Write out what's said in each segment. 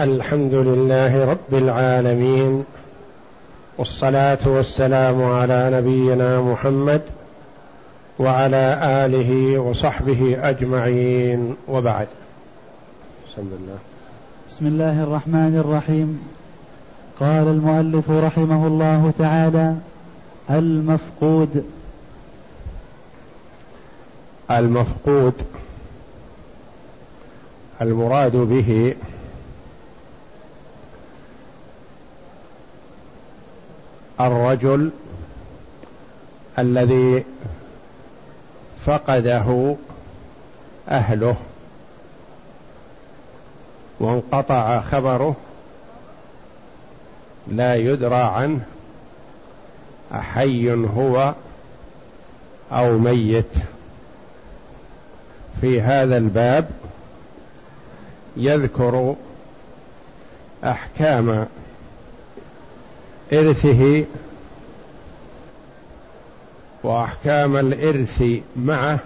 الحمد لله رب العالمين والصلاة والسلام على نبينا محمد وعلى آله وصحبه أجمعين وبعد. بسم الله. بسم الله الرحمن الرحيم. قال المؤلف رحمه الله تعالى المفقود. المفقود. المراد به الرجل الذي فقده أهله وانقطع خبره لا يدرى عنه أحي هو أو ميت. في هذا الباب يذكر أحكام إرثه وأحكام الإرث معه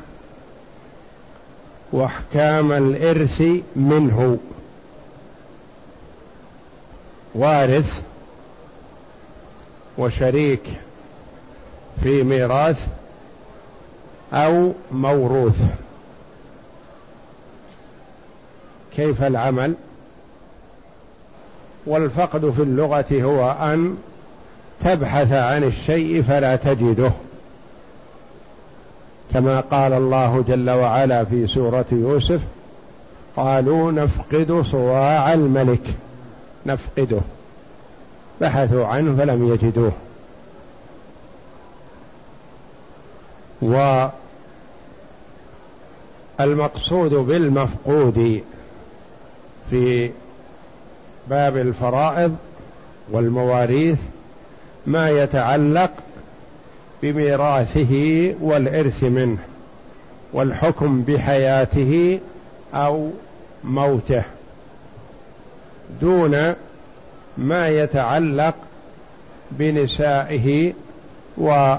وأحكام الإرث منه. وارث وشريك في ميراث أو موروث. كيف العمل؟ والفقد في اللغة هو أن تبحث عن الشيء فلا تجده. كما قال الله جل وعلا في سورة يوسف قالوا نفقد صواع الملك. نفقده. بحثوا عنه فلم يجدوه. والمقصود بالمفقود في باب الفرائض والمواريث ما يتعلق بميراثه والإرث منه والحكم بحياته أو موته دون ما يتعلق بنسائه و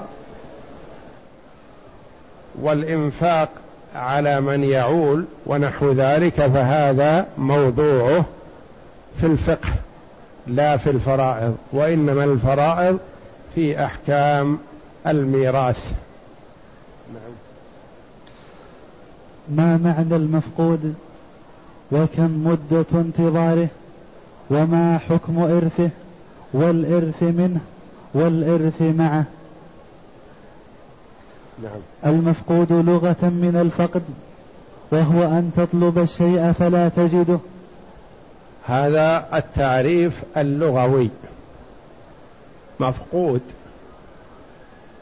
والإنفاق على من يعول ونحو ذلك فهذا موضوعه في الفقه. لا في الفرائض وإنما الفرائض في أحكام الميراث. نعم. ما معنى المفقود؟ وكم مدة انتظاره؟ وما حكم إرثه؟ والإرث منه والإرث معه. نعم. المفقود لغة من الفقد وهو أن تطلب الشيء فلا تجده. هذا التعريف اللغوي مفقود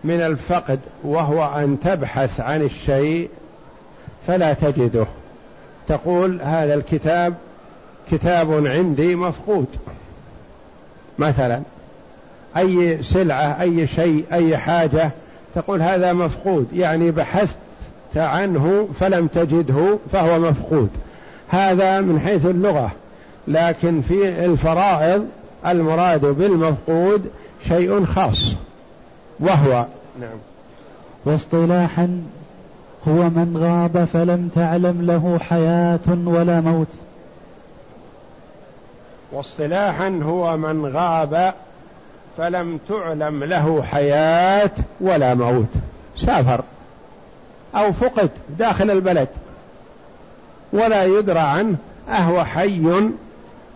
من الفقد وهو أن تبحث عن الشيء فلا تجده. تقول هذا الكتاب كتاب عندي مفقود. مثلا أي سلعة أي شيء أي حاجة تقول هذا مفقود. يعني بحثت عنه فلم تجده فهو مفقود. هذا من حيث اللغة. لكن في الفرائض المراد بالمفقود شيء خاص وهو نعم. واصطلاحا هو من غاب فلم تعلم له حياة ولا موت. واصطلاحا هو من غاب فلم تعلم له حياة ولا موت. سافر أو فقد داخل البلد ولا يدرى عنه أهو حي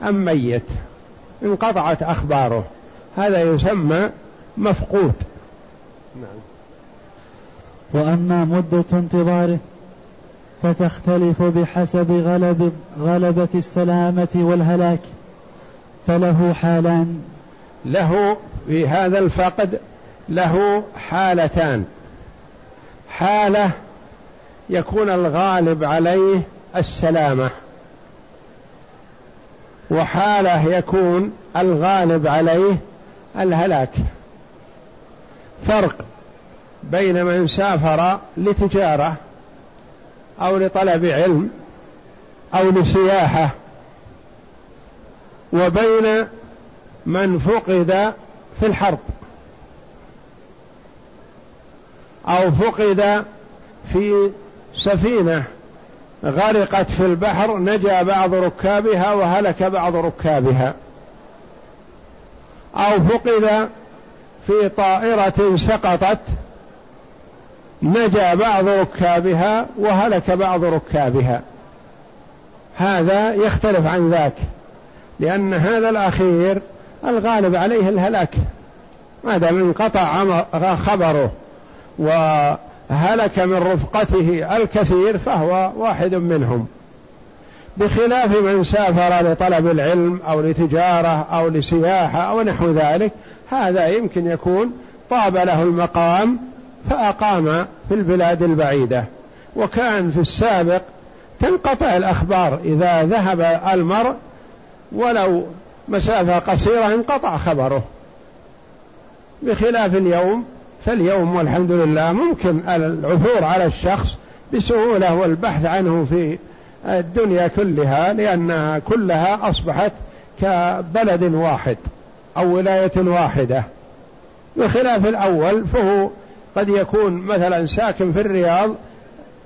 أم ميت انقطعت أخباره. هذا يسمى مفقود. نعم. وأما مدة انتظاره فتختلف بحسب غلب غلبة السلامة والهلاك. فله حالان. له في هذا الفقد له حالتان. حالة يكون الغالب عليه السلامة. وحاله يكون الغالب عليه الهلاك. فرق بين من سافر لتجارة أو لطلب علم أو لسياحة وبين من فقد في الحرب أو فقد في سفينة. غرقت في البحر نجا بعض ركابها وهلك بعض ركابها. أو فقد في طائرة سقطت نجا بعض ركابها وهلك بعض ركابها. هذا يختلف عن ذاك لأن هذا الأخير الغالب عليه الهلاك. ما دام انقطع خبره وهلك من رفقته الكثير فهو واحد منهم. بخلاف من سافر لطلب العلم أو لتجارة أو لسياحة أو نحو ذلك هذا يمكن يكون طاب له المقام فأقام في البلاد البعيدة. وكان في السابق تنقطع الأخبار إذا ذهب المرء ولو مسافة قصيرة انقطع خبره. بخلاف اليوم فاليوم والحمد لله ممكن العثور على الشخص بسهولة والبحث عنه في الدنيا كلها لأنها كلها أصبحت كبلد واحد أو ولاية واحدة. بخلاف الأول فهو قد يكون مثلا ساكن في الرياض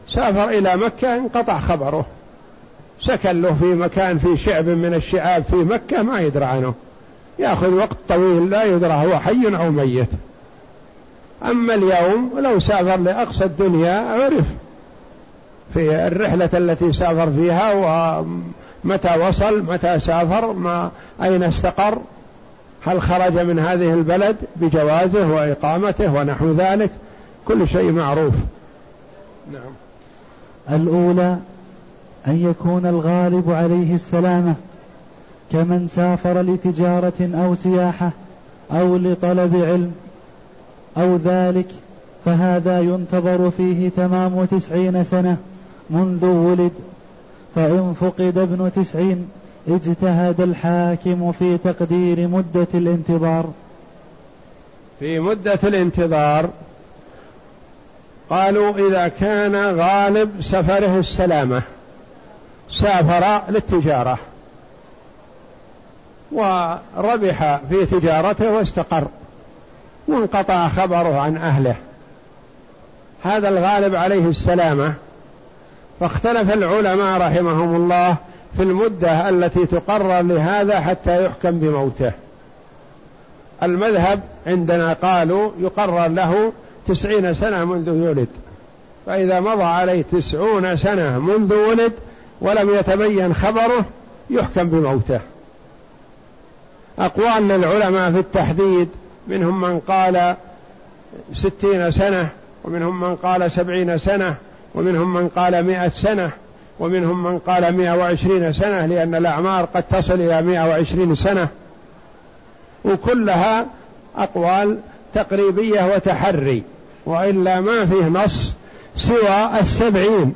سافر إلى مكة انقطع خبره. سكن له في مكان في شعب من الشعاب في مكة ما يدرى عنه. يأخذ وقت طويل لا يدرى هو حي أو ميت. أما اليوم لو سافر لأقصى الدنيا عرف في الرحلة التي سافر فيها ومتى وصل متى سافر ما أين استقر هل خرج من هذه البلد بجوازه وإقامته ونحو ذلك كل شيء معروف. نعم. الأولى أن يكون الغالب عليه السلامة كمن سافر لتجارة أو سياحة أو لطلب علم. أو ذلك فهذا ينتظر فيه تمام تسعين سنة منذ ولد. فإن فقد ابن تسعين اجتهد الحاكم في تقدير مدة الانتظار. في مدة الانتظار قالوا إذا كان غالب سفره السلامة سافر للتجارة وربح في تجارته واستقر. وانقطع خبره عن أهله. هذا الغالب عليه السلامة. فاختلف العلماء رحمهم الله في المدة التي تقرر لهذا حتى يحكم بموته. المذهب عندنا قالوا يقرر له تسعين سنة منذ يولد فإذا مضى عليه تسعون سنة منذ ولد ولم يتبين خبره يحكم بموته. أقوال للعلماء في التحديد منهم من قال ستين سنة ومنهم من قال سبعين سنة ومنهم من قال مئة سنة ومنهم من قال مئة وعشرين سنة لأن الأعمار قد تصل إلى مئة وعشرين سنة. وكلها أقوال تقريبية وتحري وإلا ما فيه نص سوى السبعين.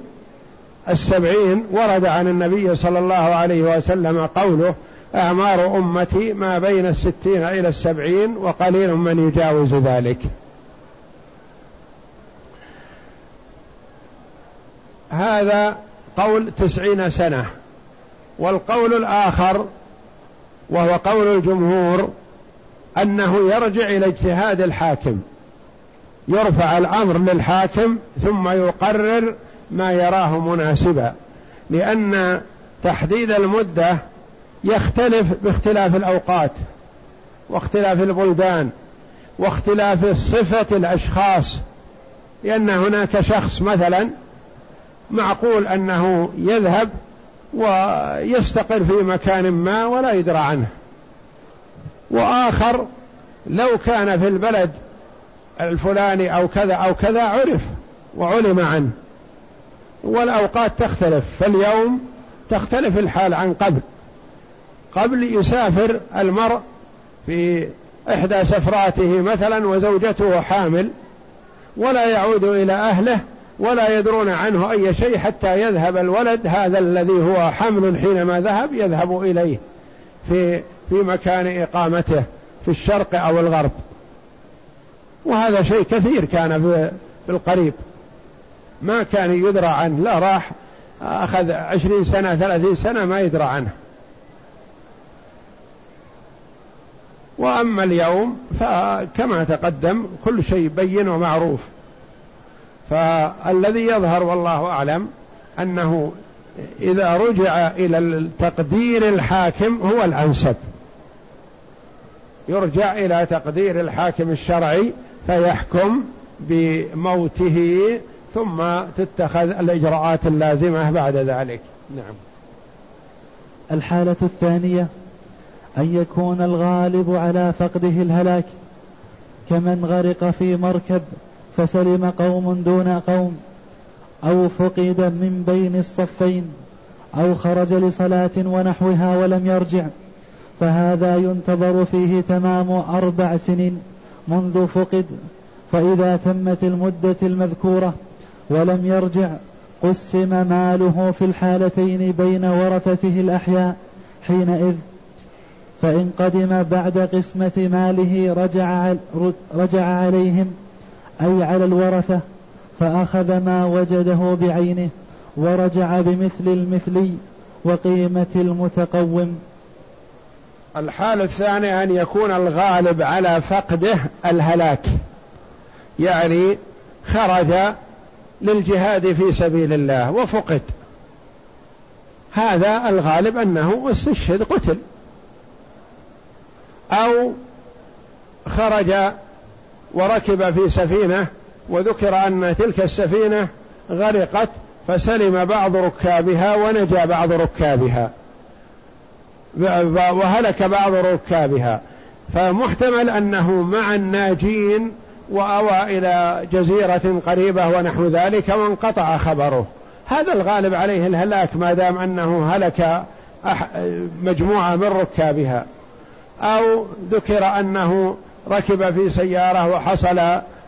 السبعين ورد عن النبي صلى الله عليه وسلم قوله أعمار أمتي ما بين الستين إلى السبعين وقليل من يجاوز ذلك. هذا قول تسعين سنة والقول الآخر وهو قول الجمهور أنه يرجع إلى اجتهاد الحاكم يرفع الأمر للحاكم ثم يقرر ما يراه مناسبا لأن تحديد المدة يختلف باختلاف الأوقات واختلاف البلدان واختلاف صفة الأشخاص لأن هناك شخص مثلا معقول أنه يذهب ويستقر في مكان ما ولا يدرى عنه. وآخر لو كان في البلد الفلاني أو كذا أو كذا عرف وعلم عنه. والأوقات تختلف فاليوم تختلف الحال عن قبل. قبل يسافر المرء في إحدى سفراته مثلا وزوجته حامل ولا يعود إلى أهله ولا يدرون عنه أي شيء حتى يذهب الولد هذا الذي هو حمل حينما ذهب يذهب إليه في في مكان إقامته في الشرق أو الغرب. وهذا شيء كثير كان في القريب. ما كان يدرى عنه لا راح أخذ عشرين سنة ثلاثين سنة ما يدرى عنه. وأما اليوم فكما تقدم كل شيء بين ومعروف. فالذي يظهر والله أعلم أنه إذا رجع إلى تقدير الحاكم هو الأنسب. يرجع إلى تقدير الحاكم الشرعي فيحكم بموته ثم تتخذ الإجراءات اللازمة بعد ذلك. نعم. الحالة الثانية أن يكون الغالب على فقده الهلاك كمن غرق في مركب فسلم قوم دون قوم أو فقد من بين الصفين أو خرج لصلاة ونحوها ولم يرجع فهذا ينتظر فيه تمام أربع سنين منذ فقد فإذا تمت المدة المذكورة ولم يرجع قسم ماله في الحالتين بين ورثته الأحياء حينئذ فإن قدم بعد قسمة ماله رجع, رجع عليهم أي على الورثة فأخذ ما وجده بعينه ورجع بمثل المثلي وقيمة المتقوم. الحال الثاني أن يكون الغالب على فقده الهلاك. يعني خرج للجهاد في سبيل الله وفقد. هذا الغالب أنه استشهد قتل. أو خرج وركب في سفينة وذكر أن تلك السفينة غرقت فسلم بعض ركابها ونجا بعض ركابها. وهلك بعض ركابها. فمحتمل أنه مع الناجين وأوى إلى جزيرة قريبة ونحو ذلك وانقطع خبره. هذا الغالب عليه الهلاك ما دام أنه هلك مجموعة من ركابها. أو ذكر أنه ركب في سيارة وحصل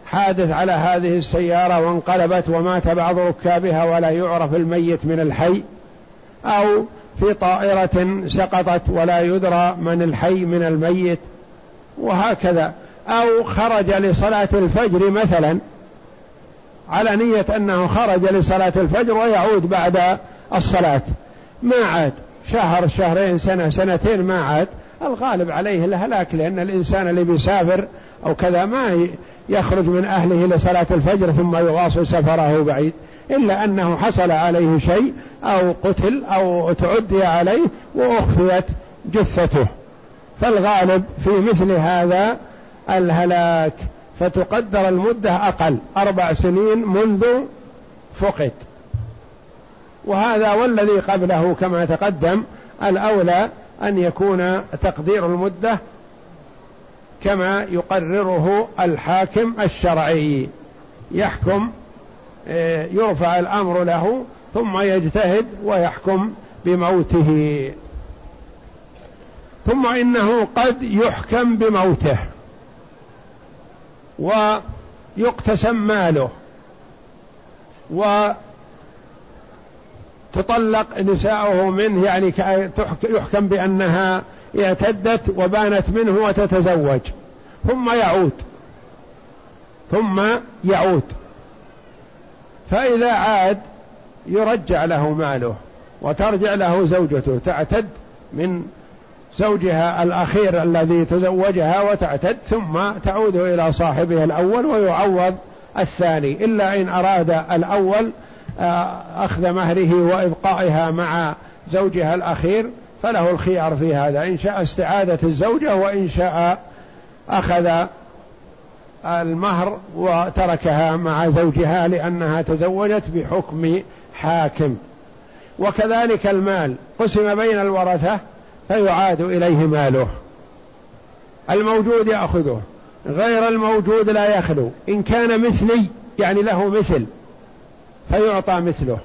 حادث على هذه السيارة وانقلبت ومات بعض ركابها ولا يعرف الميت من الحي أو في طائرة سقطت ولا يدرى من الحي من الميت وهكذا. أو خرج لصلاة الفجر مثلا على نية أنه خرج لصلاة الفجر ويعود بعد الصلاة. ما عاد شهر شهرين سنة سنتين ما عاد. الغالب عليه الهلاك لأن الإنسان اللي بيسافر أو كذا ما يخرج من أهله لصلاة الفجر ثم يواصل سفره بعيد. إلا أنه حصل عليه شيء أو قتل أو تعدي عليه وأخفيت جثته. فالغالب في مثل هذا الهلاك فتقدر المدة أقل أربع سنين منذ فقد. وهذا والذي قبله كما تقدم الأولى أن يكون تقدير المدة كما يقرره الحاكم الشرعي. يحكم آه، يرفع الأمر له ثم يجتهد ويحكم بموته. ثم إنه قد يحكم بموته. ويقتسم ماله. وتطلق نساؤه منه يعني يحكم بأنها اعتدت وبانت منه وتتزوج. ثم يعود. ثم يعود. فإذا عاد يرجع له ماله وترجع له زوجته تعتد من زوجها الأخير الذي تزوجها وتعتد ثم تعود إلى صاحبها الأول ويعوض الثاني إلا إن أراد الأول أخذ مهره وإبقائها مع زوجها الأخير فله الخيار في هذا. إن شاء استعادة الزوجة وإن شاء أخذ المهر وتركها مع زوجها لأنها تزوجت بحكم حاكم. وكذلك المال قسم بين الورثة فيعاد إليه ماله. الموجود يأخذه غير الموجود لا يخلو. إن كان مثلي يعني له مثل فيعطى مثله.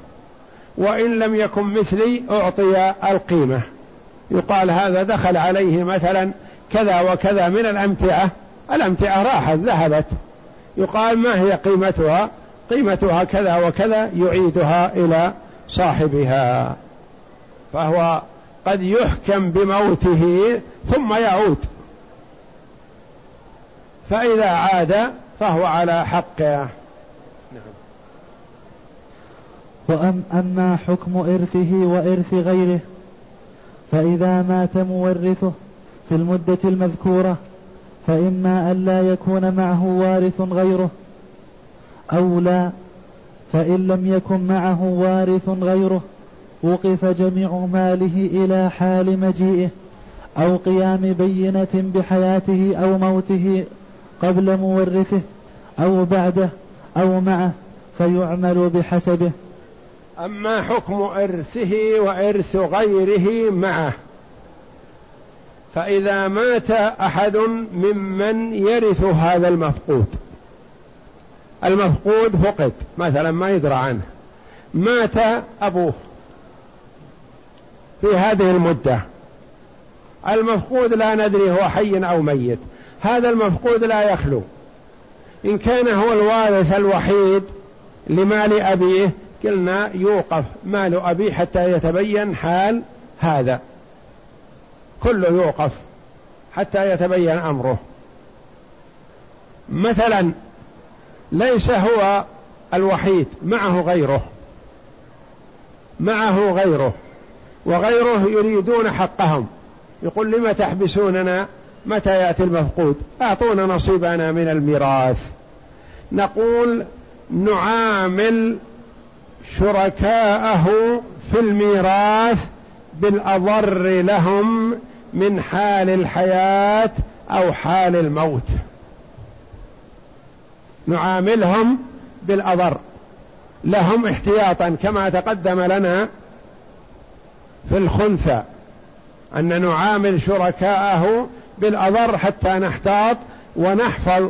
وإن لم يكن مثلي أعطي القيمة. يقال هذا دخل عليه مثلا كذا وكذا من الأمتعة. الأمتعة راحت ذهبت. يقال ما هي قيمتها؟ قيمتها كذا وكذا يعيدها إلى صاحبها. فهو قد يحكم بموته ثم يعود. فإذا عاد فهو على حقه. وأم أما حكم إرثه وإرث غيره فإذا مات مورثه في المدة المذكورة فإما أن لا يكون معه وارث غيره أو لا فإن لم يكن معه وارث غيره وقف جميع ماله إلى حال مجيئه أو قيام بينة بحياته أو موته قبل مورثه أو بعده أو معه فيعمل بحسبه. أما حكم إرثه وإرث غيره معه. فإذا مات أحد ممن يرث هذا المفقود. المفقود فقد مثلا ما يدرى عنه. مات أبوه في هذه المدة. المفقود لا ندري هو حي أو ميت. هذا المفقود لا يخلو. إن كان هو الوارث الوحيد لمال أبيه قلنا يوقف مال أبيه حتى يتبين حال هذا. كله يوقف حتى يتبين أمره. مثلا ليس هو الوحيد معه غيره. معه غيره. وغيره يريدون حقهم. يقول لم تحبسوننا؟ متى يأتي المفقود؟ أعطونا نصيبنا من الميراث. نقول نعامل شركاءه في الميراث بالأضر لهم من حال الحياة أو حال الموت. نعاملهم بالأضر. لهم احتياطا كما تقدم لنا في الخنثى أن نعامل شركاءه بالأضر حتى نحتاط ونحفظ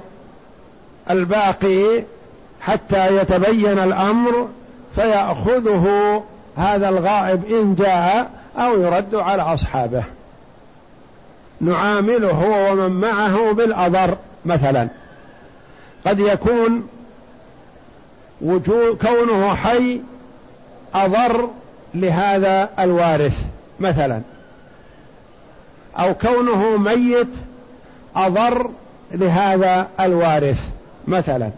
الباقي حتى يتبين الأمر فيأخذه هذا الغائب إن جاء أو يرد على أصحابه. نعامله هو ومن معه بالأضر مثلا. قد يكون وجود كونه حي أضر لهذا الوارث مثلا. أو كونه ميت أضر لهذا الوارث مثلا.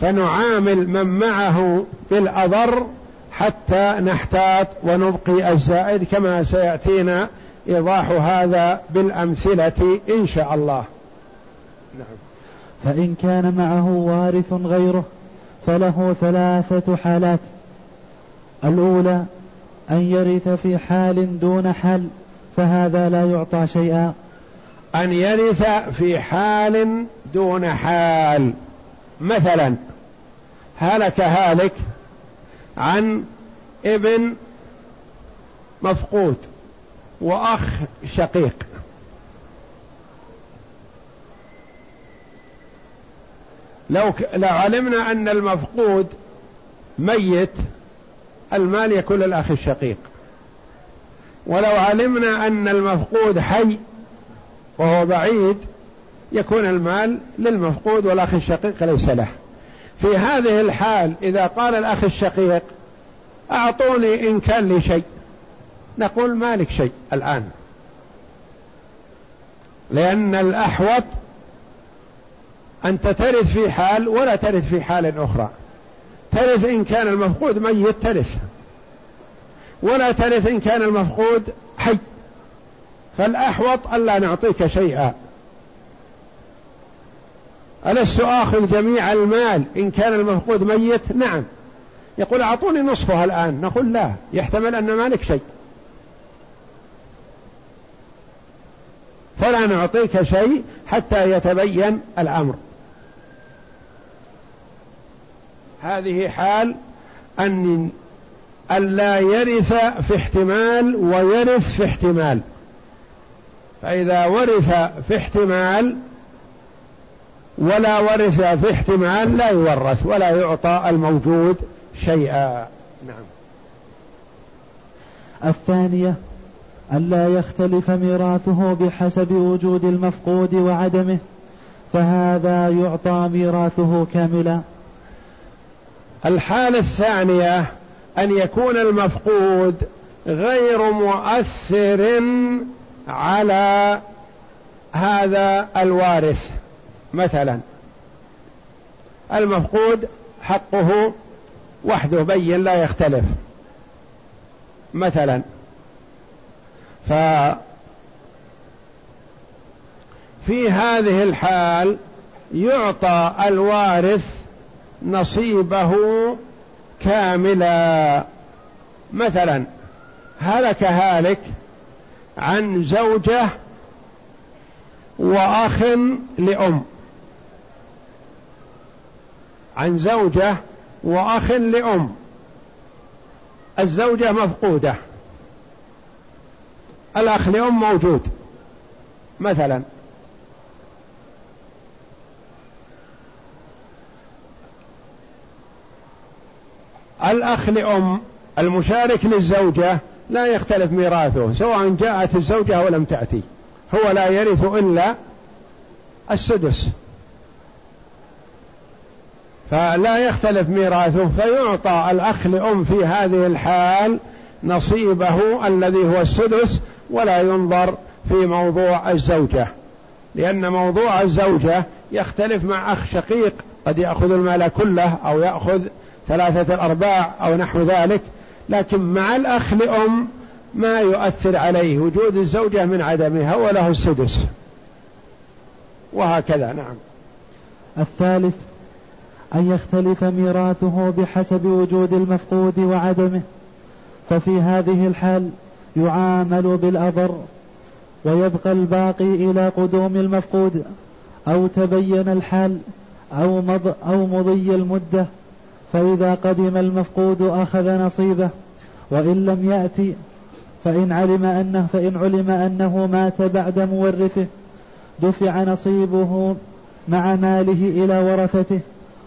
فنعامل من معه بالأضر حتى نحتاط ونبقي الزائد كما سيأتينا إيضاح هذا بالأمثلة إن شاء الله. نعم. فإن كان معه وارث غيره فله ثلاثة حالات. الأولى أن يرث في حال دون حال فهذا لا يعطى شيئا. أن يرث في حال دون حال. مثلا هلك هالك عن ابن مفقود وأخ شقيق. لو لو علمنا أن المفقود ميت المال يكون للأخ الشقيق. ولو علمنا أن المفقود حي وهو بعيد يكون المال للمفقود والأخ الشقيق ليس له. في هذه الحال إذا قال الأخ الشقيق أعطوني إن كان لي شيء. نقول مالك شيء الآن. لأن الأحوط أنت ترث في حال ولا ترث في حال أخرى. ترث إن كان المفقود ميت ترث. ولا ترث إن كان المفقود حي. فالأحوط ألا نعطيك شيئا. ألست آخذ جميع المال إن كان المفقود ميت؟ نعم. يقول أعطوني نصفها الآن. نقول لا يحتمل أن مالك شيء. فلا نعطيك شيء حتى يتبين الأمر. هذه حال أن ألا يرث في احتمال ويرث في احتمال. فإذا ورث في احتمال ولا ورث في احتمال لا يورث ولا يعطى الموجود شيئا. نعم. الثانية ألا يختلف ميراثه بحسب وجود المفقود وعدمه فهذا يعطى ميراثه كاملا. الحالة الثانية أن يكون المفقود غير مؤثر على هذا الوارث. مثلا المفقود حقه وحده بين لا يختلف. مثلا ف في هذه الحال يعطى الوارث نصيبه كاملا. مثلا هلك هالك عن زوجة وأخ لأم. عن زوجة وأخ لأم. الزوجة مفقودة. الأخ لأم موجود. مثلا. الأخ لأم المشارك للزوجة لا يختلف ميراثه سواء جاءت الزوجة أو لم تأتي. هو لا يرث إلا السدس. فلا يختلف ميراثه فيعطى الأخ لأم في هذه الحال نصيبه الذي هو السدس ولا ينظر في موضوع الزوجة. لأن موضوع الزوجة يختلف مع أخ شقيق قد يأخذ المال كله أو يأخذ ثلاثة الأرباع أو نحو ذلك لكن مع الأخ لأم ما يؤثر عليه وجود الزوجة من عدمها وله السدس. وهكذا نعم. الثالث أن يختلف ميراثه بحسب وجود المفقود وعدمه. ففي هذه الحال يعامل بالأضر ويبقى الباقي إلى قدوم المفقود أو تبين الحال أو, مض أو مضي المدة. فإذا قدم المفقود أخذ نصيبه وإن لم يأتي فإن علم أنه فإن علم أنه مات بعد مورثه دفع نصيبه مع ماله إلى ورثته.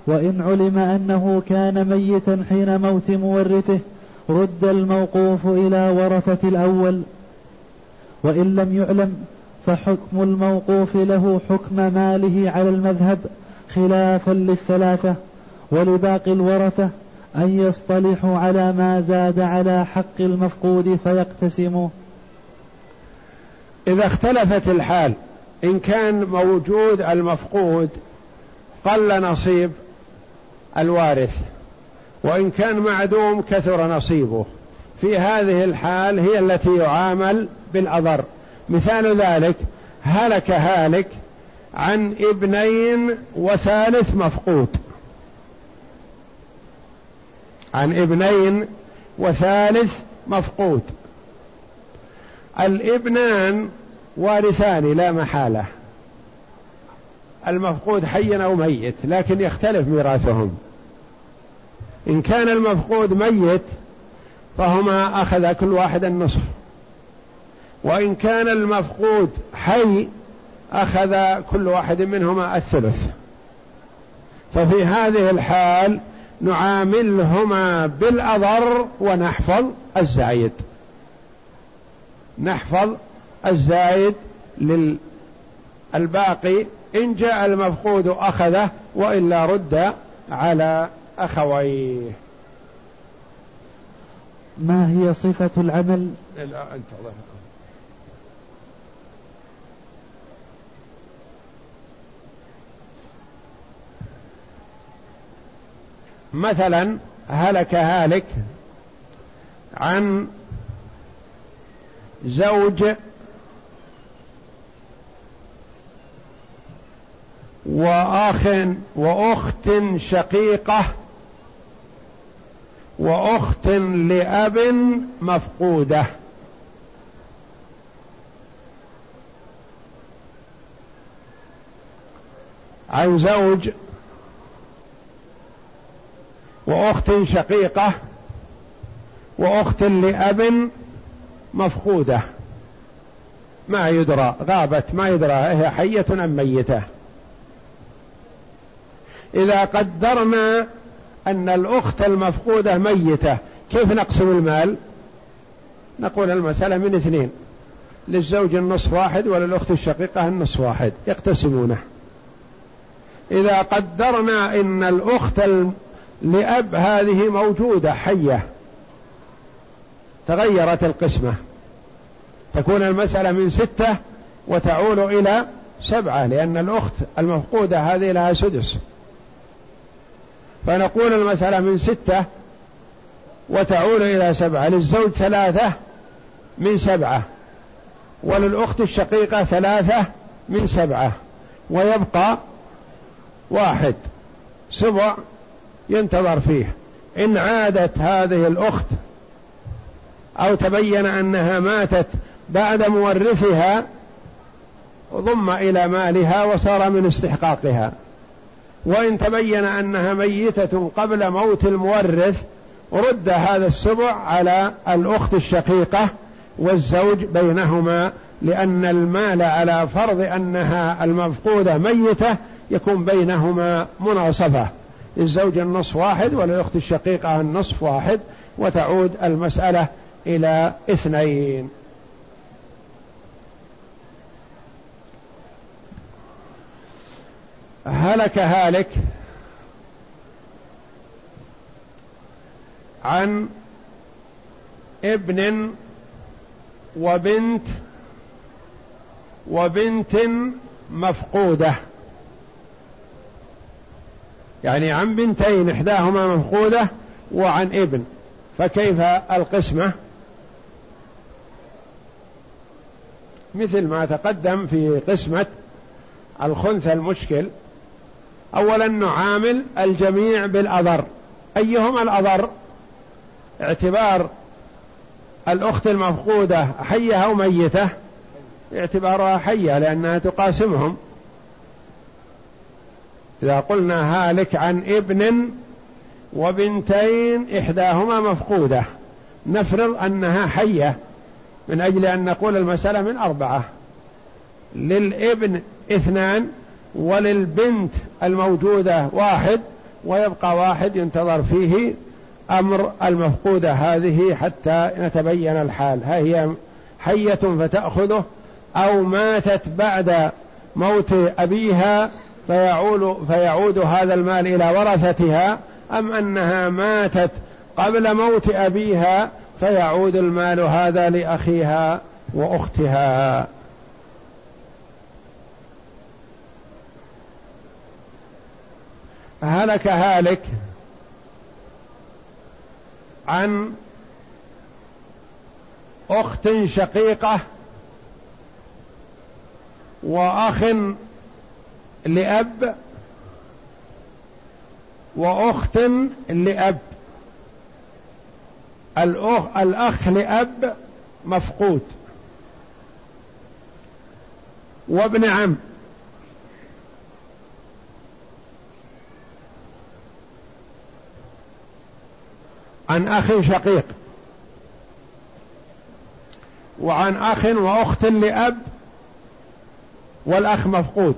وإن علم أنه كان ميتا حين موت مورثه رد الموقوف إلى ورثة الأول. وإن لم يعلم فحكم الموقوف له حكم ماله على المذهب خلافا للثلاثة ولباقي الورثة أن يصطلحوا على ما زاد على حق المفقود فيقتسموا. إذا اختلفت الحال إن كان موجود المفقود قل نصيب الوارث. وإن كان معدوم كثر نصيبه. في هذه الحال هي التي يعامل بالأضر. مثال ذلك هلك هالك عن ابنين وثالث مفقود. عن ابنين وثالث مفقود. الابنان وارثان لا محالة. المفقود حي أو ميت لكن يختلف ميراثهم. إن كان المفقود ميت فهما اخذ كل واحد النصف. وإن كان المفقود حي اخذ كل واحد منهما الثلث. ففي هذه الحال نعاملهما بالأضر ونحفظ الزايد. نحفظ الزايد للباقي إن جاء المفقود أخذه وإلا رد على أخويه. ما هي صفة العمل؟ لا أنت الله مثلا هلك هالك عن زوج واخ وأخت شقيقة وأخت لأب مفقودة. عن زوج وأخت شقيقة وأخت لأب مفقودة. ما يدرى غابت ما يدرى هي حية أم ميتة. إذا قدرنا أن الأخت المفقودة ميتة كيف نقسم المال؟ نقول المسألة من اثنين للزوج النصف واحد وللأخت الشقيقة النصف واحد يقتسمونه. إذا قدرنا إن الأخت لأب هذه موجودة حية تغيرت القسمة. تكون المسألة من ستة وتعول إلى سبعة لأن الأخت المفقودة هذه لها سدس. فنقول المسألة من ستة وتعول إلى سبعة للزوج ثلاثة من سبعة وللأخت الشقيقة ثلاثة من سبعة ويبقى واحد. سبع ينتظر فيه. إن عادت هذه الأخت أو تبين أنها ماتت بعد مورثها ضم إلى مالها وصار من استحقاقها. وإن تبين أنها ميتة قبل موت المورث رد هذا السبع على الأخت الشقيقة والزوج بينهما لأن المال على فرض أنها المفقودة ميتة يكون بينهما مناصفة. للزوج النصف واحد وللأخت الشقيقة النصف واحد وتعود المسألة إلى اثنين. هلك هالك عن ابن وبنت وبنت مفقودة. يعني عن بنتين إحداهما مفقودة وعن ابن. فكيف القسمة؟ مثل ما تقدم في قسمة الخنث المشكل. اولا نعامل الجميع بالاضر أيهما الاضر اعتبار الأخت المفقودة حية أو ميتة؟ اعتبارها حية لأنها تقاسمهم. إذا قلنا هالك عن ابن وبنتين إحداهما مفقودة نفرض أنها حية من أجل أن نقول المسألة من أربعة. للابن اثنان وللبنت الموجودة واحد ويبقى واحد ينتظر فيه أمر المفقودة هذه حتى نتبين الحال. هي حية فتأخذه أو ماتت بعد موت أبيها فيعود, فيعود هذا المال إلى ورثتها أم أنها ماتت قبل موت أبيها فيعود المال هذا لأخيها وأختها؟ هلك هالك عن أخت شقيقة وأخ لأب وأخت لأب. الأخ, الأخ لأب مفقود. وابن عم. عن أخ شقيق. وعن أخ وأخت لأب والأخ مفقود.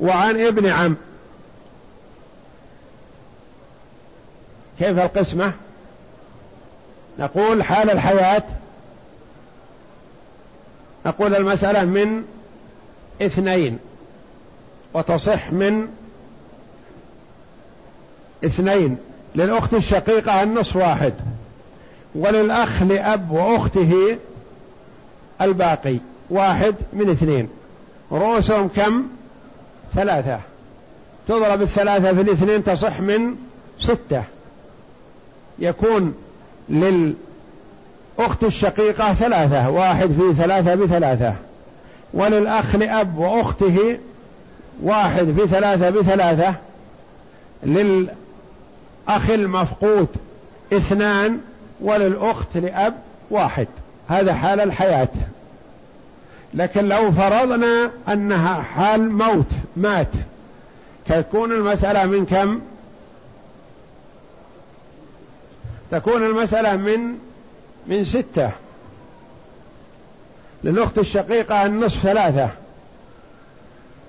وعن ابن عم. كيف القسمة؟ نقول حال الحياة. نقول المسألة من اثنين وتصح من اثنين. للأخت الشقيقة النصف واحد وللأخ لأب وأخته الباقي واحد من اثنين. رؤوسهم كم؟ ثلاثة. تضرب الثلاثة في الاثنين تصح من ستة. يكون للأخت الشقيقة ثلاثة واحد في ثلاثة بثلاثة. وللأخ لأب وأخته واحد في ثلاثة بثلاثة. لل أخ المفقود اثنان وللأخت لأب واحد. هذا حال الحياة. لكن لو فرضنا أنها حال موت مات تكون المسألة من كم؟ تكون المسألة من من ستة. للأخت الشقيقة النصف ثلاثة.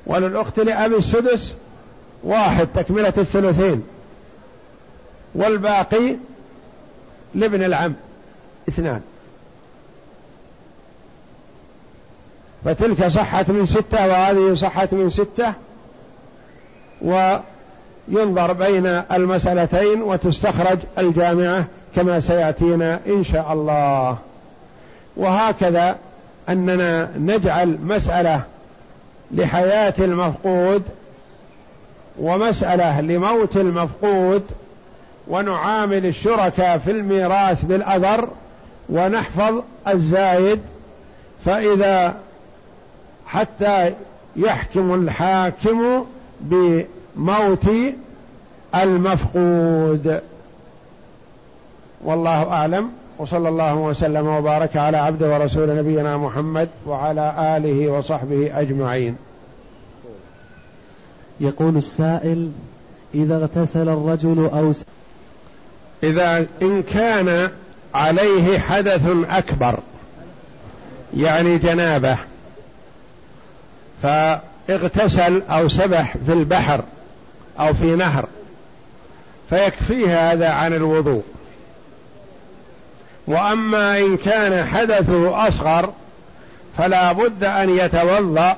وللأخت لأبي السدس واحد تكملة الثلثين. والباقي لابن العم. اثنان. فتلك صحت من ستة وهذه صحت من ستة وينظر بين المسألتين وتستخرج الجامعة كما سيأتينا إن شاء الله. وهكذا أننا نجعل مسألة لحياة المفقود ومسألة لموت المفقود ونعامل الشركاء في الميراث بالأذر ونحفظ الزايد فإذا حتى يحكم الحاكم بموت المفقود. والله أعلم وصلى الله وسلم وبارك على عبد ورسول نبينا محمد وعلى آله وصحبه أجمعين. يقول السائل إذا اغتسل الرجل أو إذا إن كان عليه حدث أكبر يعني جنابة فاغتسل أو سبح في البحر أو في نهر فيكفيه هذا عن الوضوء. وأما إن كان حدثه أصغر فلا بد أن يتوضأ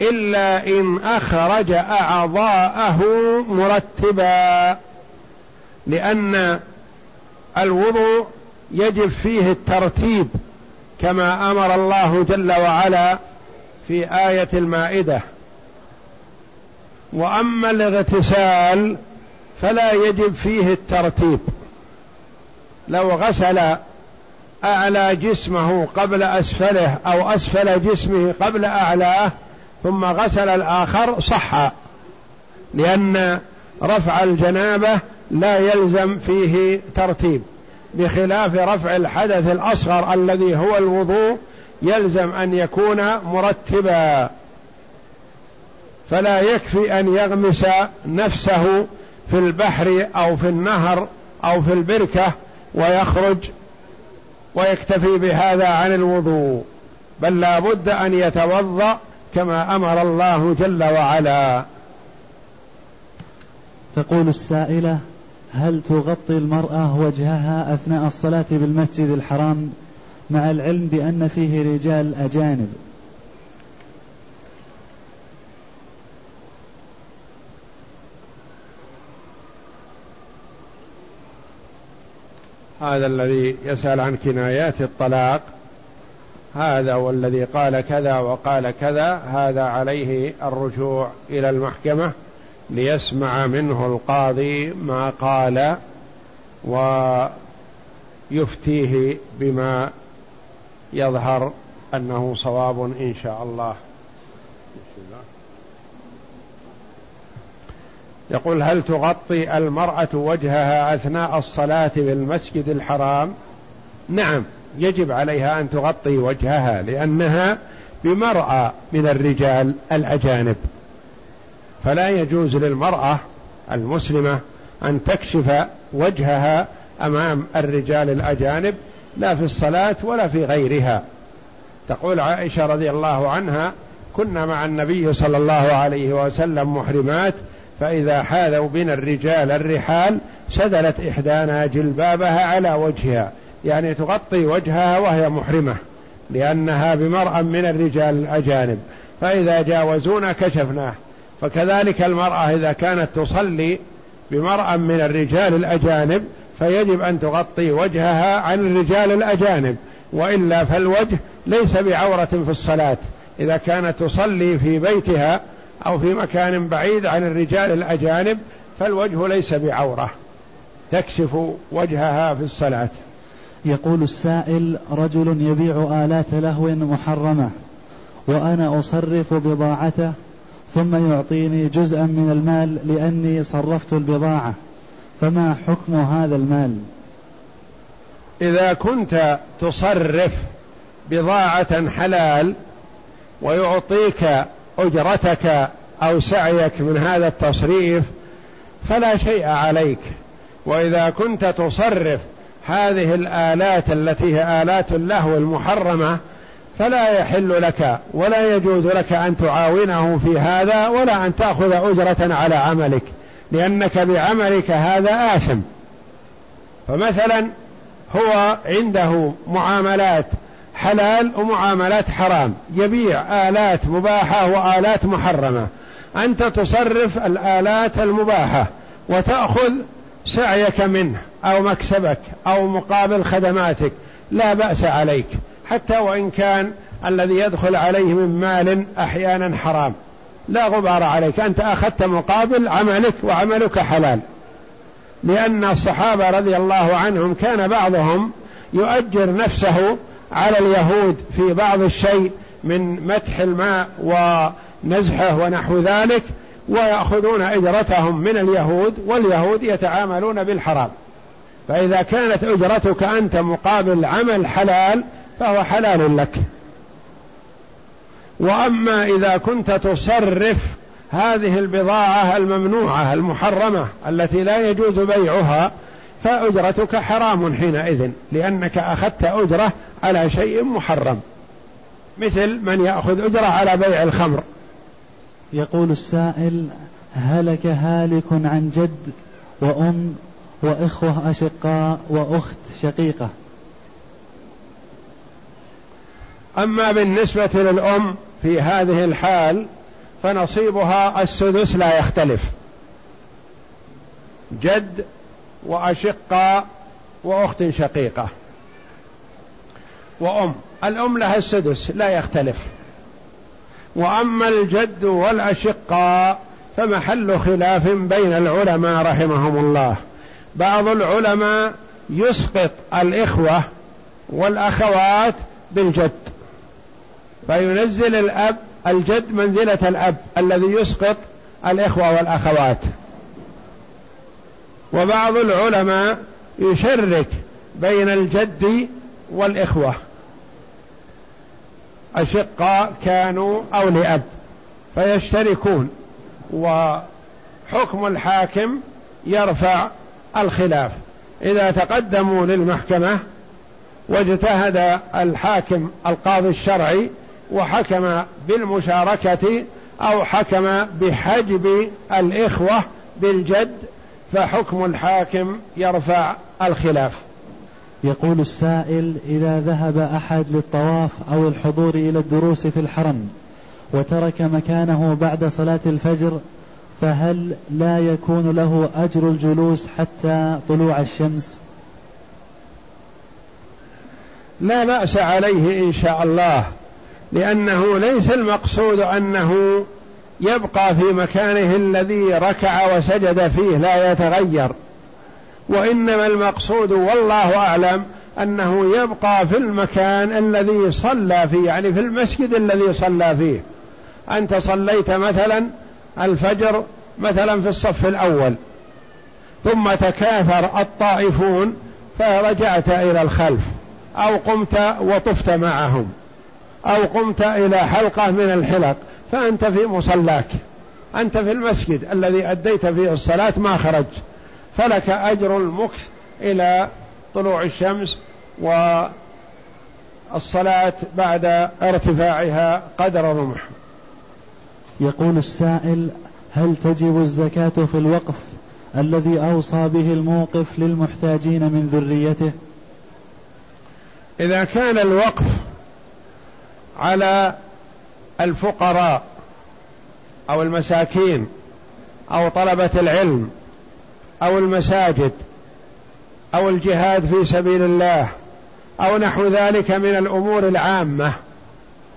إلا إن أخرج أعضاءه مرتبا. لأن الوضوء يجب فيه الترتيب كما أمر الله جل وعلا في آية المائدة. وأما الاغتسال فلا يجب فيه الترتيب. لو غسل أعلى جسمه قبل أسفله أو أسفل جسمه قبل أعلاه ثم غسل الآخر صح لأن رفع الجنابة لا يلزم فيه ترتيب. بخلاف رفع الحدث الأصغر الذي هو الوضوء يلزم أن يكون مرتبا. فلا يكفي أن يغمس نفسه في البحر أو في النهر أو في البركة ويخرج ويكتفي بهذا عن الوضوء. بل لا بد أن يتوضأ كما أمر الله جل وعلا. تقول السائلة هل تغطي المرأة وجهها أثناء الصلاة بالمسجد الحرام مع العلم بأن فيه رجال أجانب؟ هذا الذي يسأل عن كنايات الطلاق هذا والذي قال كذا وقال كذا هذا عليه الرجوع إلى المحكمة. ليسمع منه القاضي ما قال ويفتيه بما يظهر أنه صواب إن شاء الله. يقول هل تغطي المرأة وجهها أثناء الصلاة بالمسجد الحرام؟ نعم يجب عليها أن تغطي وجهها لأنها بمرأة من الرجال الأجانب. فلا يجوز للمرأة المسلمة أن تكشف وجهها أمام الرجال الأجانب لا في الصلاة ولا في غيرها. تقول عائشة رضي الله عنها كنا مع النبي صلى الله عليه وسلم محرمات فإذا حاذوا بنا الرجال الرحال سدلت إحدانا جلبابها على وجهها. يعني تغطي وجهها وهي محرمة لأنها بمرأة من الرجال الأجانب. فإذا جاوزونا كشفناه. فكذلك المرأة إذا كانت تصلي بمرأة من الرجال الأجانب فيجب أن تغطي وجهها عن الرجال الأجانب. وإلا فالوجه ليس بعورة في الصلاة. إذا كانت تصلي في بيتها أو في مكان بعيد عن الرجال الأجانب فالوجه ليس بعورة. تكشف وجهها في الصلاة. يقول السائل رجل يبيع آلات لهو محرمة وأنا أصرف بضاعته ثم يعطيني جزءا من المال لأني صرفت البضاعة. فما حكم هذا المال؟ إذا كنت تصرف بضاعة حلال ويعطيك أجرتك أو سعيك من هذا التصريف فلا شيء عليك. وإذا كنت تصرف هذه الآلات التي هي آلات اللهو المحرمة فلا يحل لك ولا يجوز لك أن تعاونه في هذا ولا أن تأخذ أجرة على عملك لأنك بعملك هذا آثم. فمثلا هو عنده معاملات حلال ومعاملات حرام يبيع آلات مباحة وآلات محرمة. أنت تصرف الآلات المباحة وتأخذ سعيك منه أو مكسبك أو مقابل خدماتك لا بأس عليك. حتى وإن كان الذي يدخل عليه من مال أحيانا حرام. لا غبار عليك. أنت أخذت مقابل عملك وعملك حلال. لأن الصحابة رضي الله عنهم كان بعضهم يؤجر نفسه على اليهود في بعض الشيء من مدح الماء ونزحه ونحو ذلك ويأخذون أجرتهم من اليهود واليهود يتعاملون بالحرام. فإذا كانت أجرتك أنت مقابل عمل حلال فهو حلال لك. وأما إذا كنت تصرف هذه البضاعة الممنوعة المحرمة التي لا يجوز بيعها فأجرتك حرام حينئذ لأنك أخذت أجرة على شيء محرم. مثل من يأخذ أجرة على بيع الخمر. يقول السائل هلك هالك عن جد وأم وإخوة أشقاء وأخت شقيقة. أما بالنسبة للأم في هذه الحال فنصيبها السدس لا يختلف. جد وأشقاء وأخت شقيقة. وأم الأم لها السدس لا يختلف. وأما الجد والأشقاء فمحل خلاف بين العلماء رحمهم الله. بعض العلماء يسقط الإخوة والأخوات بالجد. فينزل الأب الجد منزلة الأب الذي يسقط الإخوة والأخوات. وبعض العلماء يشرك بين الجد والإخوة. أشقاء كانوا أو لأب فيشتركون وحكم الحاكم يرفع الخلاف. إذا تقدموا للمحكمة واجتهد الحاكم القاضي الشرعي وحكم بالمشاركة أو حكم بحجب الإخوة بالجد فحكم الحاكم يرفع الخلاف. يقول السائل إذا ذهب أحد للطواف أو الحضور إلى الدروس في الحرم وترك مكانه بعد صلاة الفجر فهل لا يكون له أجر الجلوس حتى طلوع الشمس؟ لا بأس عليه إن شاء الله. لأنه ليس المقصود أنه يبقى في مكانه الذي ركع وسجد فيه لا يتغير. وإنما المقصود والله أعلم أنه يبقى في المكان الذي صلى فيه يعني في المسجد الذي صلى فيه. أنت صليت مثلا الفجر مثلا في الصف الأول ثم تكاثر الطائفون فرجعت إلى الخلف أو قمت وطفت معهم. أو قمت إلى حلقة من الحلق فأنت في مصلاك أنت في المسجد الذي أديت فيه الصلاة ما خرجت. فلك أجر المكث إلى طلوع الشمس والصلاة بعد ارتفاعها قدر رمح. يقول السائل هل تجب الزكاة في الوقف الذي أوصى به الموقف للمحتاجين من ذريته؟ إذا كان الوقف على الفقراء أو المساكين أو طلبة العلم أو المساجد أو الجهاد في سبيل الله أو نحو ذلك من الأمور العامة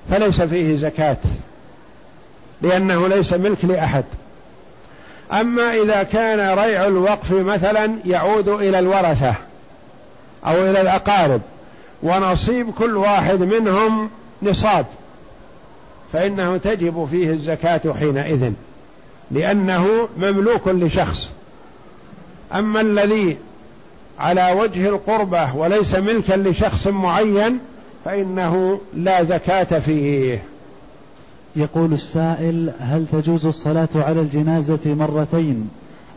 فليس فيه زكاة لأنه ليس ملك لأحد. أما إذا كان ريع الوقف مثلا يعود إلى الورثة أو إلى الأقارب ونصيب كل واحد منهم نصاب فإنه تجب فيه الزكاة حينئذ لأنه مملوك لشخص. أما الذي على وجه القربة وليس ملكا لشخص معين فإنه لا زكاة فيه. يقول السائل هل تجوز الصلاة على الجنازة مرتين؟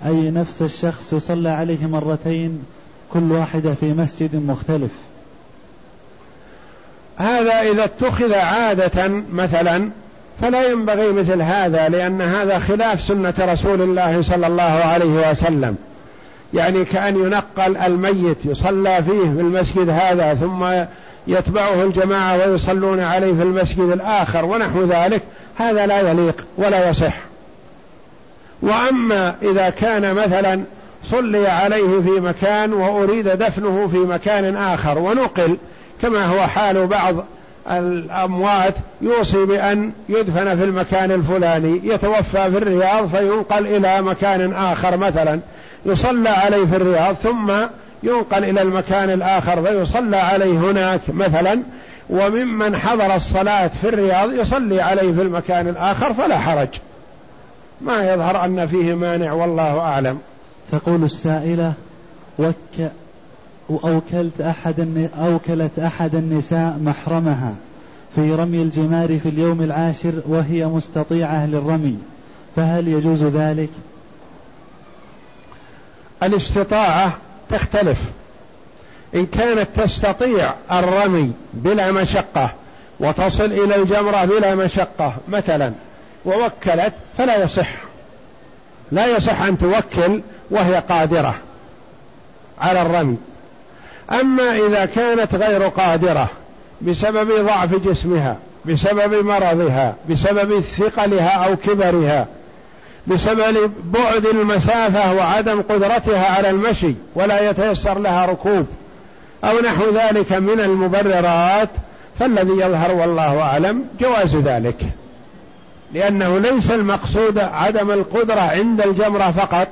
أي نفس الشخص يصلى عليه مرتين كل واحدة في مسجد مختلف. هذا إذا اتخذ عادة مثلا فلا ينبغي مثل هذا لأن هذا خلاف سنة رسول الله صلى الله عليه وسلم. يعني كأن ينقل الميت يصلى فيه في المسجد هذا ثم يتبعه الجماعة ويصلون عليه في المسجد الآخر ونحو ذلك هذا لا يليق ولا يصح. وأما إذا كان مثلا صلي عليه في مكان وأريد دفنه في مكان آخر ونقل كما هو حال بعض الأموات يوصي بأن يدفن في المكان الفلاني يتوفى في الرياض فينقل إلى مكان آخر مثلا. يصلى عليه في الرياض ثم ينقل إلى المكان الآخر فيصلى عليه هناك مثلا. وممن حضر الصلاة في الرياض يصلي عليه في المكان الآخر فلا حرج. ما يظهر أن فيه مانع والله أعلم. تقول السائلة وك أوكلت أحد أوكلت أحد النساء محرمها في رمي الجمار في اليوم العاشر وهي مستطيعة للرمي فهل يجوز ذلك؟ الاستطاعة تختلف. إن كانت تستطيع الرمي بلا مشقة وتصل إلى الجمرة بلا مشقة مثلا ووكلت فلا يصح. لا يصح أن توكل وهي قادرة على الرمي. أما إذا كانت غير قادرة بسبب ضعف جسمها بسبب مرضها بسبب ثقلها أو كبرها بسبب بعد المسافة وعدم قدرتها على المشي ولا يتيسر لها ركوب أو نحو ذلك من المبررات فالذي يظهر والله أعلم جواز ذلك. لأنه ليس المقصود عدم القدرة عند الجمرة فقط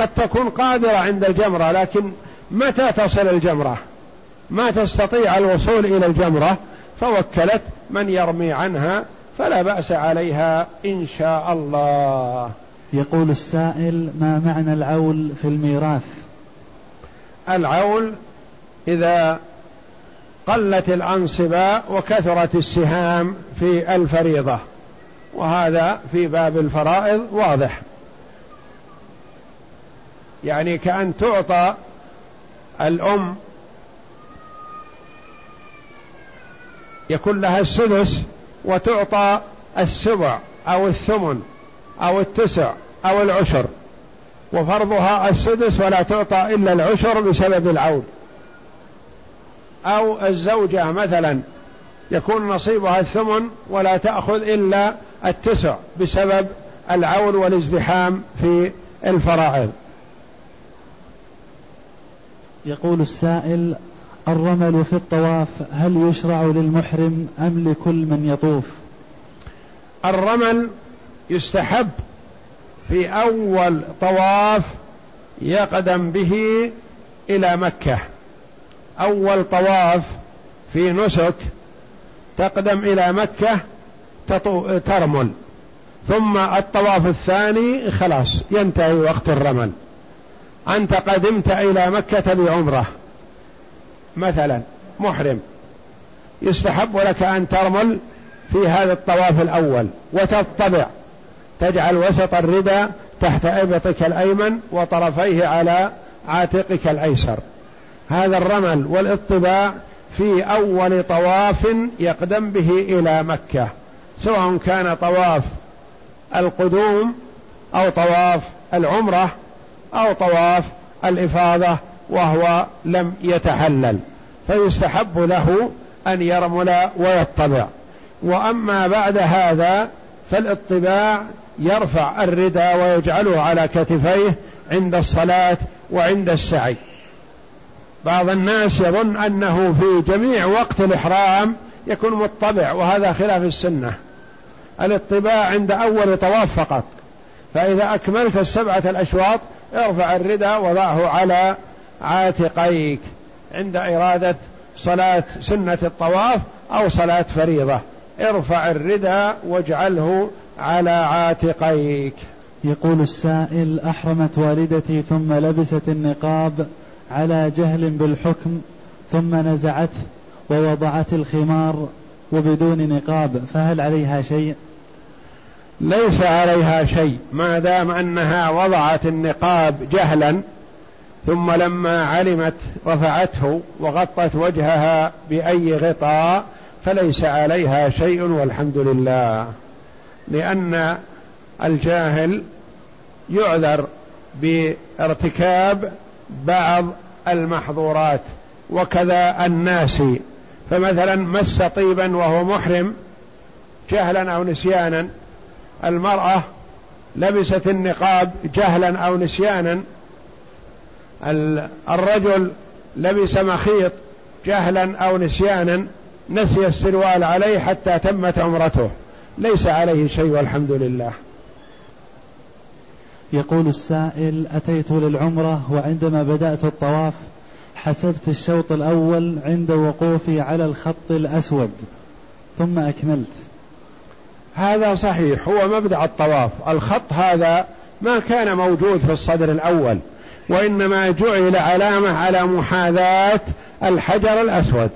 قد تكون قادرة عند الجمرة لكن متى تصل الجمرة؟ ما تستطيع الوصول إلى الجمرة؟ فوكلت من يرمي عنها فلا بأس عليها إن شاء الله. يقول السائل ما معنى العول في الميراث؟ العول إذا قلت الأنصبة وكثرت السهام في الفريضة وهذا في باب الفرائض واضح. يعني كأن تعطى الأم يكون لها السدس وتعطى السبع أو الثمن أو التسع أو العشر وفرضها السدس ولا تعطى إلا العشر بسبب العود. أو الزوجة مثلا يكون نصيبها الثمن ولا تأخذ إلا التسع بسبب العول والازدحام في الفرائض. يقول السائل الرمل في الطواف هل يشرع للمحرم أم لكل من يطوف؟ الرمل يستحب في أول طواف يقدم به إلى مكة. أول طواف في نسك تقدم إلى مكة ترمل. ثم الطواف الثاني خلاص ينتهي وقت الرمل. أنت قدمت إلى مكة بعمرة. مثلا محرم. يستحب لك أن ترمل في هذا الطواف الأول وتطبع. تجعل وسط الردى تحت إبطك الأيمن وطرفيه على عاتقك الأيسر. هذا الرمل والاطباع في أول طواف يقدم به إلى مكة. سواء كان طواف القدوم أو طواف العمرة أو طواف الإفاضة وهو لم يتحلل فيستحب له أن يرمل ويطبع. وأما بعد هذا فالاطباع يرفع الردى ويجعله على كتفيه عند الصلاة وعند السعي. بعض الناس يظن أنه في جميع وقت الإحرام يكون مطبع وهذا خلاف السنة. الاطباع عند أول طواف فقط. فإذا أكملت السبعة الأشواط ارفع الردى وضعه على عاتقيك عند إرادة صلاة سنة الطواف أو صلاة فريضة. ارفع الردى واجعله على عاتقيك. يقول السائل أحرمت والدتي ثم لبست النقاب على جهل بالحكم ثم نزعته ووضعت الخمار وبدون نقاب فهل عليها شيء؟ ليس عليها شيء. ما دام أنها وضعت النقاب جهلا ثم لما علمت رفعته وغطت وجهها بأي غطاء فليس عليها شيء والحمد لله. لأن الجاهل يعذر بارتكاب بعض المحظورات وكذا الناس. فمثلا مس طيبا وهو محرم جهلا أو نسيانا المرأة لبست النقاب جهلا أو نسيانا. الرجل لبس مخيط جهلا أو نسيانا نسي السروال عليه حتى تمت عمرته. ليس عليه شيء والحمد لله. يقول السائل أتيت للعمرة وعندما بدأت الطواف حسبت الشوط الأول عند وقوفي على الخط الأسود ثم أكملت. هذا صحيح هو مبدأ الطواف. الخط هذا ما كان موجود في الصدر الأول وإنما جعل علامة على محاذاة الحجر الأسود.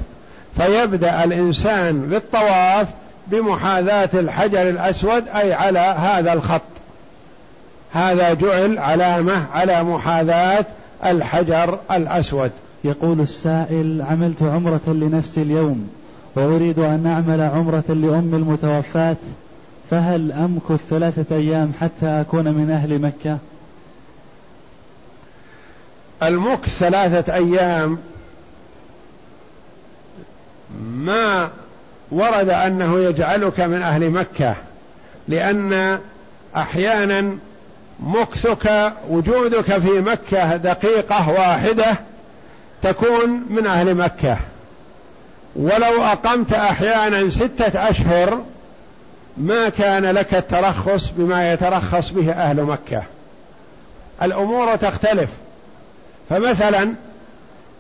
فيبدأ الإنسان بالطواف بمحاذاة الحجر الأسود أي على هذا الخط. هذا جعل علامة على محاذاة الحجر الأسود. يقول السائل عملت عمرة لنفسي اليوم وأريد أن أعمل عمرة لأم المتوفاة. فهل أمكث ثلاثة أيام حتى أكون من أهل مكة؟ المكث ثلاثة أيام ما ورد أنه يجعلك من أهل مكة لأن أحيانا مكثك وجودك في مكة دقيقة واحدة تكون من أهل مكة. ولو أقمت أحيانا ستة أشهر ما كان لك الترخص بما يترخص به أهل مكة. الأمور تختلف. فمثلا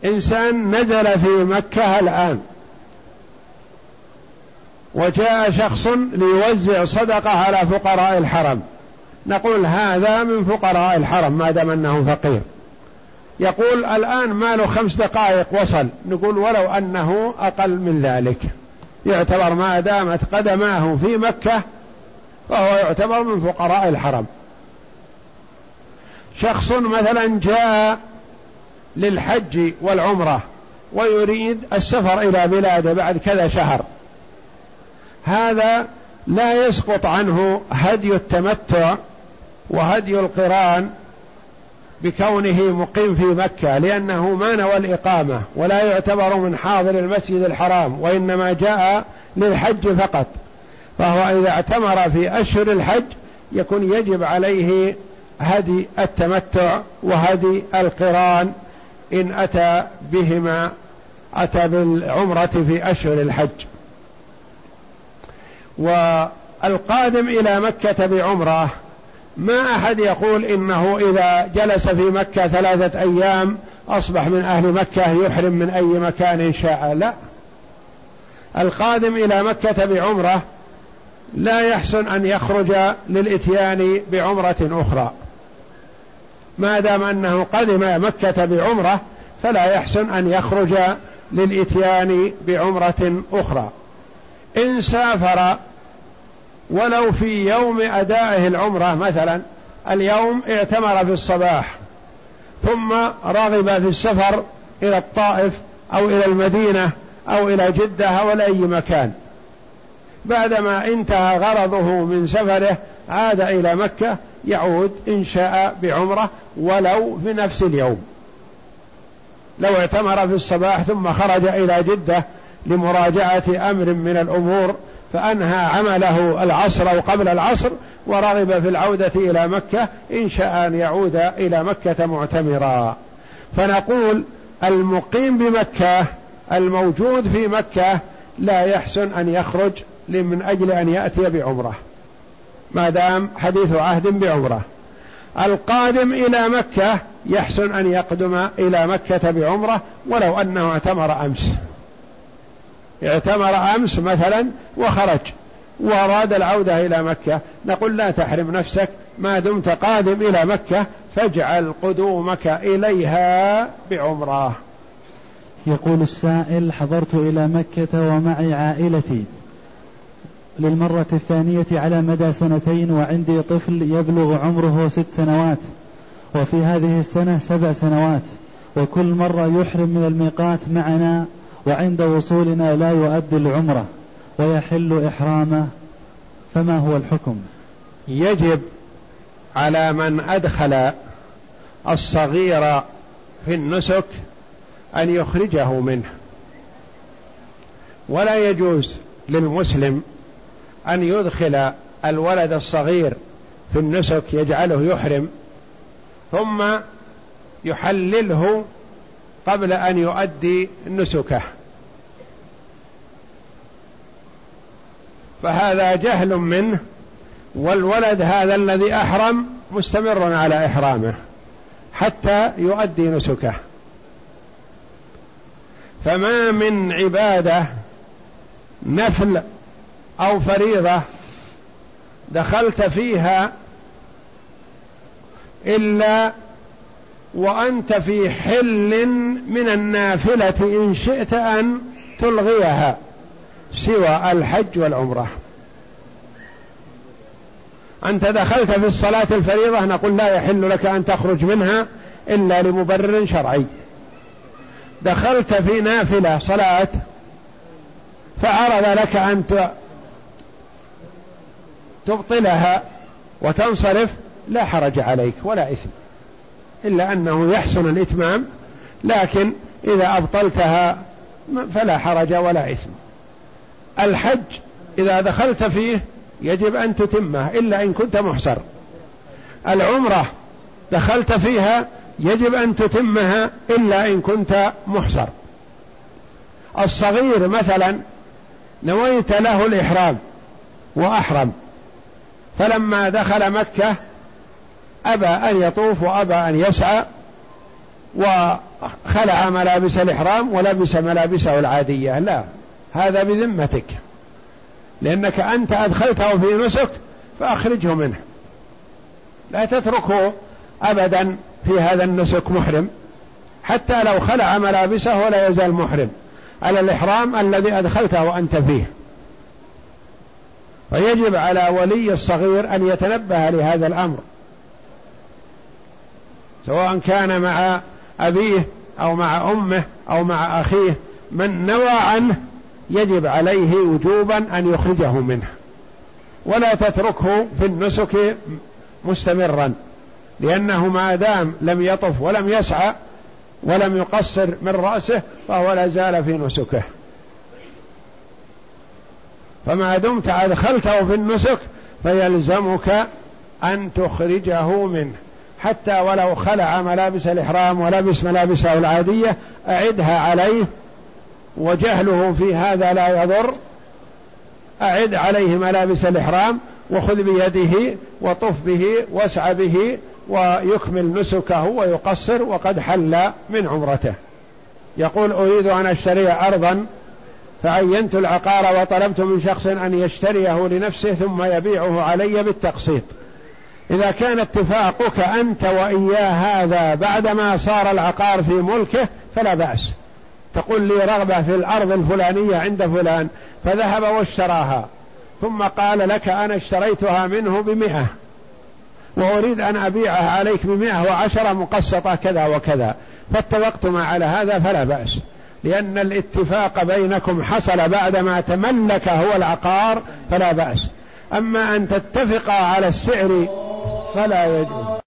إنسان نزل في مكة الآن. وجاء شخص ليوزع صدقة على فقراء الحرم. نقول هذا من فقراء الحرم ما دام أنه فقير. يقول الآن ماله خمس دقائق وصل. نقول ولو أنه أقل من ذلك. يعتبر ما دامت قدماه في مكة فهو يعتبر من فقراء الحرم. شخص مثلا جاء للحج والعمرة ويريد السفر إلى بلاده بعد كذا شهر. هذا لا يسقط عنه هدي التمتع وهدي القران بكونه مقيم في مكة لأنه ما نوى الإقامة ولا يعتبر من حاضر المسجد الحرام وإنما جاء للحج فقط. فهو إذا اعتمر في أشهر الحج يكون يجب عليه هدي التمتع وهدي القران إن أتى بهما أتى بالعمرة في أشهر الحج. والقادم إلى مكة بعمرة ما أحد يقول إنه إذا جلس في مكة ثلاثة أيام أصبح من أهل مكة يحرم من أي مكان شاء. لا. القادم إلى مكة بعمرة لا يحسن أن يخرج للإتيان بعمرة أخرى. ما دام أنه قدم مكة بعمرة فلا يحسن أن يخرج للإتيان بعمرة أخرى. إن سافر ولو في يوم أدائه العمرة مثلا اليوم اعتمر في الصباح ثم رغب في السفر إلى الطائف أو إلى المدينة أو إلى جدة أو إلى أي مكان. بعدما انتهى غرضه من سفره عاد إلى مكة يعود إن شاء بعمرة ولو في نفس اليوم. لو اعتمر في الصباح ثم خرج إلى جدة لمراجعة أمر من الأمور فأنهى عمله العصر أو قبل العصر ورغب في العودة إلى مكة إن شاء أن يعود إلى مكة معتمرا. فنقول المقيم بمكة الموجود في مكة لا يحسن أن يخرج من أجل أن يأتي بعمرة. ما دام حديث عهد بعمرة. القادم إلى مكة يحسن أن يقدم إلى مكة بعمرة ولو أنه اعتمر أمس. اعتمر أمس مثلا وخرج وأراد العودة إلى مكة. نقول لا تحرم نفسك ما دمت قادم إلى مكة فاجعل قدومك إليها بعمرة. يقول السائل حضرت إلى مكة ومعي عائلتي. للمرة الثانية على مدى سنتين وعندي طفل يبلغ عمره ست سنوات وفي هذه السنة سبع سنوات وكل مرة يحرم من الميقات معنا وعند وصولنا لا يؤدي العمرة ويحل إحرامه فما هو الحكم؟ يجب على من أدخل الصغير في النسك أن يخرجه منه. ولا يجوز للمسلم أن يدخل الولد الصغير في النسك يجعله يحرم ثم يحلله قبل أن يؤدي نسكه. فهذا جهل منه والولد هذا الذي أحرم مستمر على إحرامه حتى يؤدي نسكه. فما من عبادة نفل أو فريضة دخلت فيها إلا وأنت في حل من النافلة إن شئت أن تلغيها سوى الحج والعمرة. أنت دخلت في الصلاة الفريضة نقول لا يحل لك أن تخرج منها إلا لمبرر شرعي. دخلت في نافلة صلاة فعرض لك أن تبطلها وتنصرف لا حرج عليك ولا إثم. إلا أنه يحسن الإتمام لكن إذا أبطلتها فلا حرج ولا إثم. الحج إذا دخلت فيه يجب أن تتمه إلا إن كنت محسر العمرة دخلت فيها يجب أن تتمها إلا إن كنت محسر الصغير مثلا نويت له الإحرام وأحرم فلما دخل مكة أبى أن يطوف وأبى أن يسعى وخلع ملابس الإحرام ولبس ملابسه العادية. لا هذا بذمتك لأنك أنت أدخلته في نسك فأخرجه منه. لا تتركه أبدا في هذا النسك محرم حتى لو خلع ملابسه ولا يزال محرم على الإحرام الذي أدخلته وأنت فيه. فيجب على ولي الصغير أن يتنبه لهذا الأمر. سواء كان مع أبيه أو مع أمه أو مع أخيه من نوى عنه يجب عليه وجوبا أن يخرجه منه. ولا تتركه في النسك مستمرا لأنه ما دام لم يطف ولم يسعى ولم يقصر من رأسه فهو لا زال في نسكه. فما دمت أدخلته في النسك فيلزمك أن تخرجه منه. حتى ولو خلع ملابس الإحرام ولبس ملابسه العادية أعدها عليه وجهله في هذا لا يضر. أعد عليه ملابس الإحرام وخذ بيده وطف به واسع به ويكمل نسكه ويقصر وقد حل من عمرته. يقول أريد أن أشتري أرضا فعينت العقار وطلبت من شخص أن يشتريه لنفسه ثم يبيعه علي بالتقسيط. إذا كان اتفاقك أنت وإياه هذا بعدما صار العقار في ملكه فلا بأس. تقول لي رغبة في الأرض الفلانية عند فلان فذهب واشتراها. ثم قال لك أنا اشتريتها منه بمئة وأريد أن أبيعها عليك بمئة وعشرة مقسطة كذا وكذا. فاتفقتم على هذا فلا بأس. لأن الاتفاق بينكم حصل بعدما تملك هو العقار فلا بأس. أما أن تتفقا على السعر فلا يجوز